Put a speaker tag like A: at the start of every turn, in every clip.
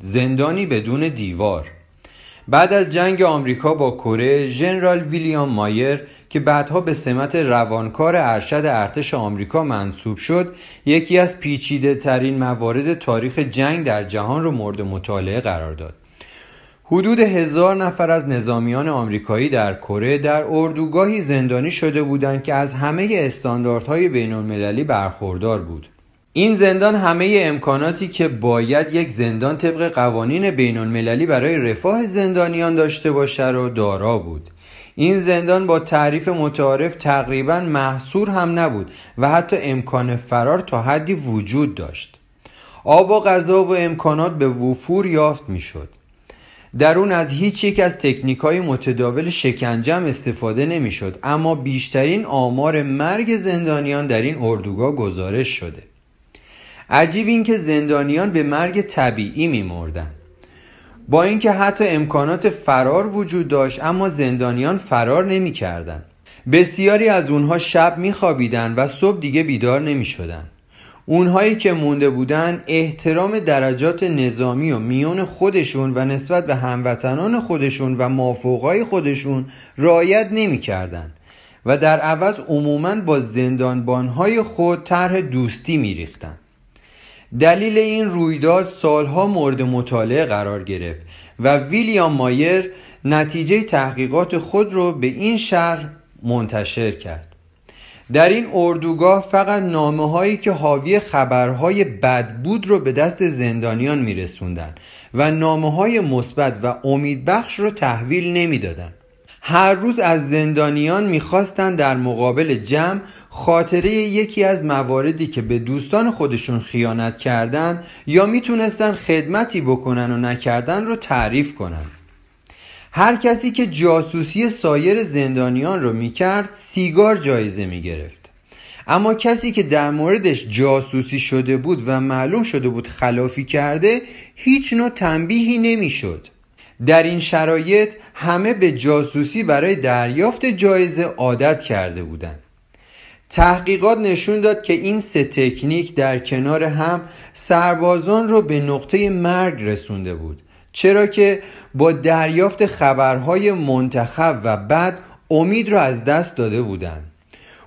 A: زندانی بدون دیوار. بعد از جنگ آمریکا با کره ژنرال ویلیام مایر که بعدها به سمت روانکار ارشد ارتش آمریکا منصوب شد یکی از پیچیده ترین موارد تاریخ جنگ در جهان رو مورد مطالعه قرار داد. حدود هزار نفر از نظامیان آمریکایی در کره در اردوگاهی زندانی شده بودند که از همه استانداردهای بین المللی برخوردار بود. این زندان همه امکاناتی که باید یک زندان طبق قوانین بین المللی برای رفاه زندانیان داشته باشه را دارا بود. این زندان با تعریف متعارف تقریبا محصور هم نبود و حتی امکان فرار تا حدی وجود داشت. آب و غذا و امکانات به وفور یافت می‌شد. در اون از هیچ یک از تکنیک های متداول شکنجم استفاده نمی‌شد اما بیشترین آمار مرگ زندانیان در این اردوگاه گزارش شده. عجیب این که زندانیان به مرگ طبیعی میمردند با اینکه حتی امکانات فرار وجود داشت اما زندانیان فرار نمی‌کردند. بسیاری از اونها شب میخوابیدند و صبح دیگه بیدار نمی‌شدند. اونهایی که مونده بودن احترام درجات نظامی و میون خودشون و نسبت به هموطنان خودشون و مافوقای خودشون رعایت نمی‌کردند و در عوض عموما با زندانبانهای خود طرح دوستی میریختند. دلیل این رویداد سالها مورد مطالعه قرار گرفت و ویلیام مایر نتیجه تحقیقات خود را به این شهر منتشر کرد در این اردوگاه فقط نامه هایی که حاوی خبرهای بد بود رو به دست زندانیان میرسوندن و نامه های مثبت و امیدبخش رو تحویل نمی‌دادند. هر روز از زندانیان می‌خواستند در مقابل جمع خاطره یکی از مواردی که به دوستان خودشون خیانت کردن یا می‌تونستن خدمتی بکنن و نکردن رو تعریف کنن. هر کسی که جاسوسی سایر زندانیان رو می‌کرد سیگار جایزه می‌گرفت. اما کسی که در موردش جاسوسی شده بود و معلوم شده بود خلافی کرده هیچ نوع تنبیهی نمی‌شد. در این شرایط همه به جاسوسی برای دریافت جایزه عادت کرده بودند. تحقیقات نشون داد که این سه تکنیک در کنار هم سربازان رو به نقطه مرگ رسونده بود. چرا که با دریافت خبرهای منتخب و بد امید را از دست داده بودند.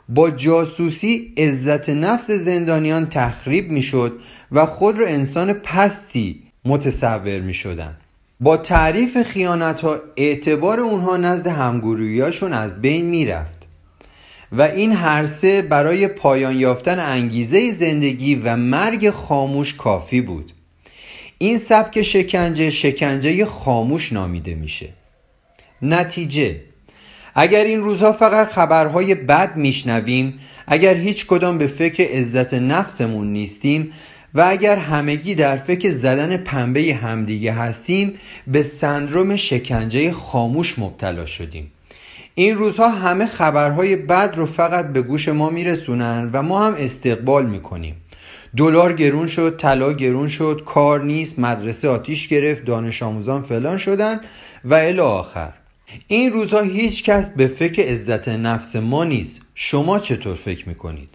A: با جاسوسی عزت نفس زندانیان تخریب می‌شد و خود را انسان پستی متصور می شدن. با تعریف خیانت ها اعتبار اونها نزد همگرویاشون از بین می‌رفت. و این هر سه برای پایان یافتن انگیزه زندگی و مرگ خاموش کافی بود. این سبک شکنجه شکنجه خاموش نامیده میشه. نتیجه اگر این روزها فقط خبرهای بد میشنویم اگر هیچ کدام به فکر عزت نفسمون نیستیم و اگر همگی در فکر زدن پنبه همدیگه هستیم به سندروم شکنجه خاموش مبتلا شدیم. این روزها همه خبرهای بد رو فقط به گوش ما میرسونن و ما هم استقبال می‌کنیم. دلار گرون شد طلا گرون شد کار نیست مدرسه آتیش گرفت دانش آموزان فلان شدن و الی آخر. این روزها هیچ کس به فکر عزت نفس ما نیست. شما چطور فکر می‌کنید؟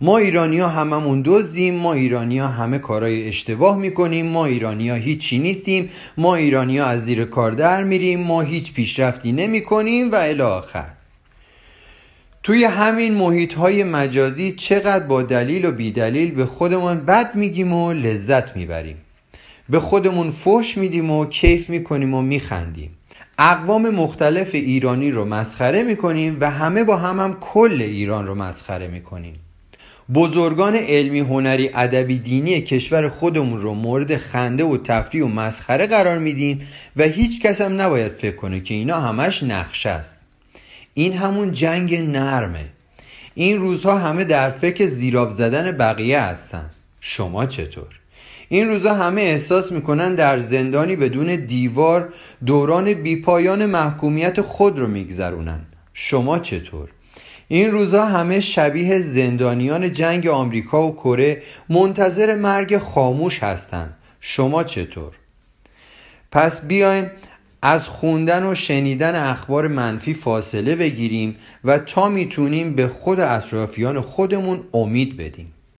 A: ما ایرانیا هممون دزدیم ما ایرانیا همه کارهای اشتباه می‌کنیم ما ایرانیا هیچی نیستیم ما ایرانیا از زیر کار در میریم ما هیچ پیشرفتی نمی‌کنیم و الی آخر. توی همین محیط های مجازی چقدر با دلیل و بیدلیل به خودمون بد میگیم و لذت می‌بریم. به خودمون فوش میدیم و کیف می‌کنیم و میخندیم. اقوام مختلف ایرانی رو مسخره می‌کنیم و همه با هم هم کل ایران رو مسخره می‌کنیم. بزرگان علمی هنری ادبی دینی کشور خودمون رو مورد خنده و تفریح و مسخره قرار میدیم و هیچ کس هم نباید فکر کنه که اینا همش نقشه است این همون جنگ نرمه این روزها همه در فکر زیراب زدن بقیه هستن شما چطور؟ این روزها همه احساس می‌کنن در زندانی بدون دیوار دوران بیپایان محکومیت خود رو میگذرونن شما چطور؟ این روزا همه شبیه زندانیان جنگ آمریکا و کره منتظر مرگ خاموش هستند. شما چطور؟ پس بیایم از خوندن و شنیدن اخبار منفی فاصله بگیریم و تا می‌تونیم به خود اطرافیان خودمون امید بدیم.